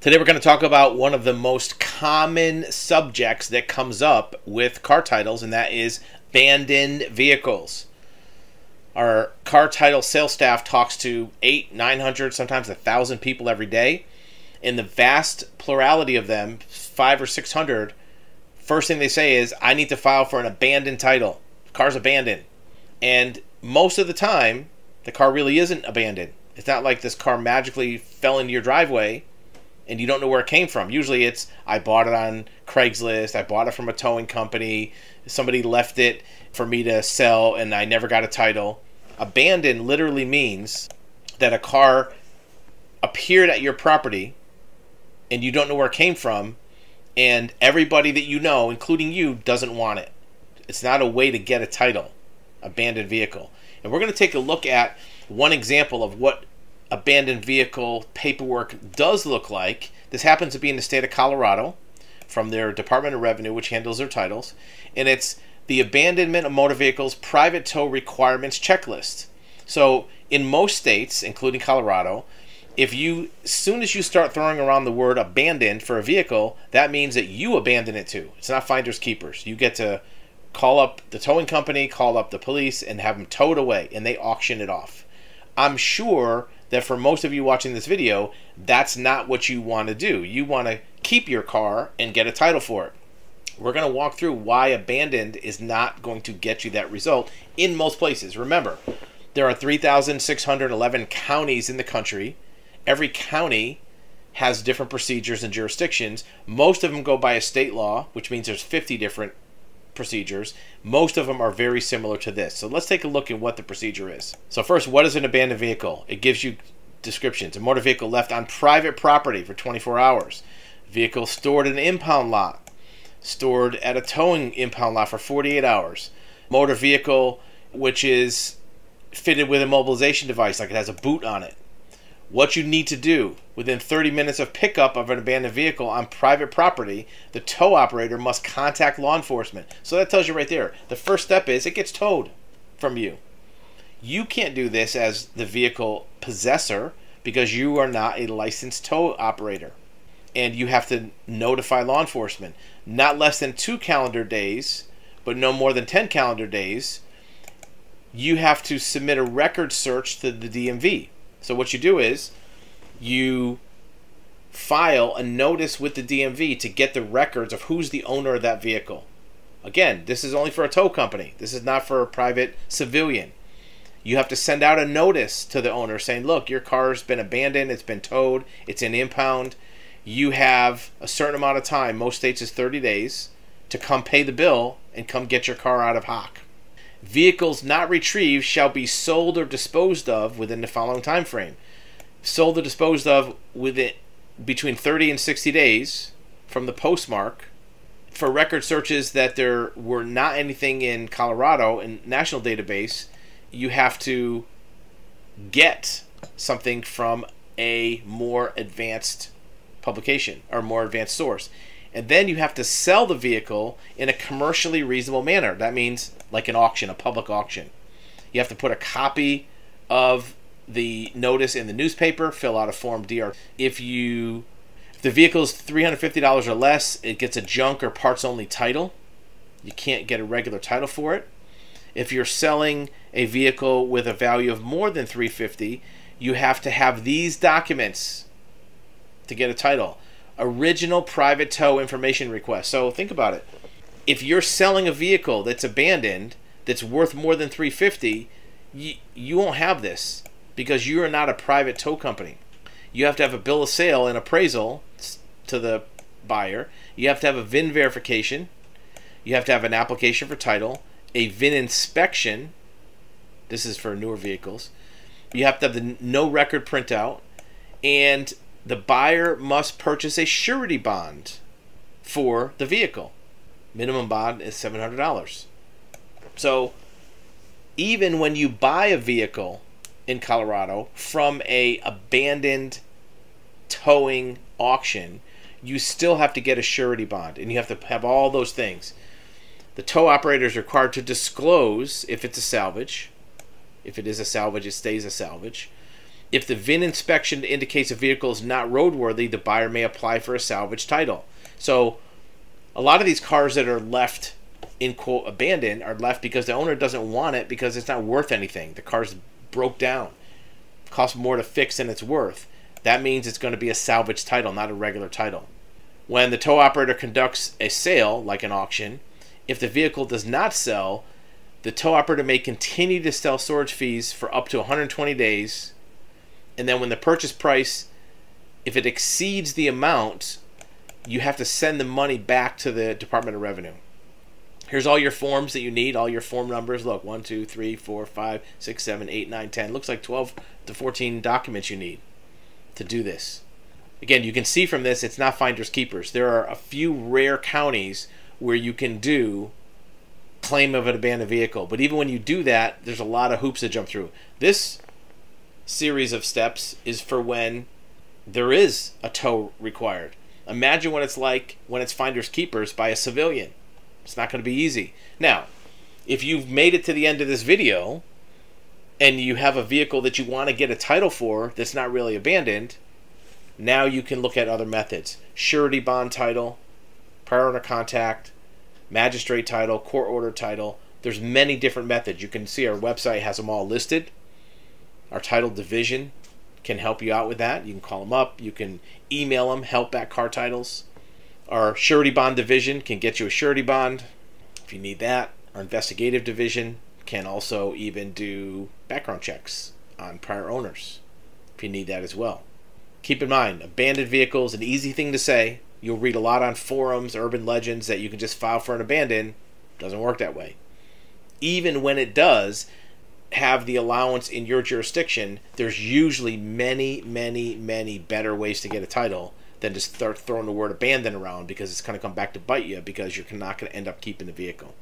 Today we're going to talk about one of the most common subjects that comes up with car titles, and that is abandoned vehicles. Our car title sales staff talks to eight, nine hundred, sometimes a thousand people every day, In the vast plurality of them, five or six hundred, first thing they say is, "I need to file for an abandoned title. Car's abandoned," and most of the time, the car really isn't abandoned. It's not like this car magically fell into your driveway and you don't know where it came from. Usually it's I bought it on Craigslist, I bought it from a towing company, somebody left it for me to sell and I never got a title. Abandoned literally means that a car appeared at your property and you don't know where it came from and everybody that you know, including you, doesn't want it. It's not a way to get a title, abandoned vehicle. And we're going to take a look at one example of what abandoned vehicle paperwork does look like. This happens to be in the state of Colorado from their Department of Revenue, which handles their titles. And it's the Abandonment of Motor Vehicles Private Tow Requirements Checklist. So, in most states, including Colorado, if you as soon as you start throwing around the word abandoned for a vehicle, that means that you abandon it too. It's not finders keepers. You get to call up the towing company, call up the police, and have them towed away, and they auction it off. I'm sure that for most of you watching this video, that's not what you want to do. You want to keep your car and get a title for it. We're going to walk through why abandoned is not going to get you that result in most places. Remember, there are 3,611 counties in the country. Every county has different procedures and jurisdictions. Most of them go by a state law, which means there's 50 different procedures. Most of them are very similar to this. So let's take a look at what the procedure is. So first, what is an abandoned vehicle? It gives you descriptions. A motor vehicle left on private property for 24 hours. Vehicle stored in an impound lot. Stored at a towing impound lot for 48 hours. Motor vehicle which is fitted with a mobilization device, like it has a boot on it what you need to do within 30 minutes of pickup of an abandoned vehicle on private property the tow operator must contact law enforcement. So that tells you right there the first step is it gets towed from you. You can't do this as the vehicle possessor because you are not a licensed tow operator. And you have to notify law enforcement. Not less than two calendar days but no more than 10 calendar days you have to submit a record search to the dmv so what you do is you file a notice with the DMV to get the records of who's the owner of that vehicle. Again, this is only for a tow company. This is not for a private civilian. You have to send out a notice to the owner saying, "Look, your car's been abandoned, it's been towed, it's in impound. You have a certain amount of time, most states is 30 days, to come pay the bill and come get your car out of hock." Vehicles not retrieved shall be sold or disposed of within the following time frame. Sold or disposed of within between 30 and 60 days from the postmark. For record searches that there were not anything in Colorado in national database, you have to get something from a more advanced publication or more advanced source and then you have to sell the vehicle in a commercially reasonable manner. That means like an auction, a public auction. You have to put a copy of the notice in the newspaper, fill out a form DR. If you if the vehicle is $350 or less, it gets a junk or parts only title. You can't get a regular title for it. If you're selling a vehicle with a value of more than 350, you have to have these documents to get a title original private tow information request. So think about it. If you're selling a vehicle that's abandoned that's worth more than 350, you, you won't have this because you are not a private tow company. You have to have a bill of sale and appraisal to the buyer. You have to have a VIN verification. You have to have an application for title, a VIN inspection. This is for newer vehicles. You have to have the no record printout and the buyer must purchase a surety bond for the vehicle. Minimum bond is $700. So even when you buy a vehicle in Colorado from a abandoned towing auction, you still have to get a surety bond and you have to have all those things. The tow operator is required to disclose if it's a salvage. If it is a salvage, it stays a salvage If the VIN inspection indicates a vehicle is not roadworthy, the buyer may apply for a salvage title. So, a lot of these cars that are left in quote abandoned are left because the owner doesn't want it because it's not worth anything. The car's broke down, costs more to fix than it's worth. That means it's going to be a salvage title, not a regular title. When the tow operator conducts a sale, like an auction, if the vehicle does not sell, the tow operator may continue to sell storage fees for up to 120 days. And then when the purchase price, if it exceeds the amount, you have to send the money back to the Department of Revenue. Here's all your forms that you need, all your form numbers. Look, 1, 2, 3, 4, 5, 6, 7, 8, 9, 10. Looks like 12 to 14 documents you need to do this. Again, you can see from this it's not finders keepers. There are a few rare counties where you can do claim of an abandoned vehicle. But even when you do that, there's a lot of hoops to jump through. This series of steps is for when there is a tow required. Imagine what it's like when it's finders keepers by a civilian. It's not going to be easy. Now, if you've made it to the end of this video and you have a vehicle that you want to get a title for that's not really abandoned, now you can look at other methods. Surety bond title, prior owner contact, magistrate title, court order title. There's many different methods. You can see our website has them all listed. Our title division can help you out with that. You can call them up. You can email them, help at car titles. Our surety bond division can get you a surety bond if you need that. Our investigative division can also even do background checks on prior owners if you need that as well. Keep in mind, abandoned vehicles, an easy thing to say, You'll read a lot on forums, urban legends that you can just file for an abandon. Doesn't work that way. Even when it does have the allowance in your jurisdiction, there's usually many, many, many better ways to get a title than just start throwing the word abandon around because it's going to come back to bite you because you're not going to end up keeping the vehicle.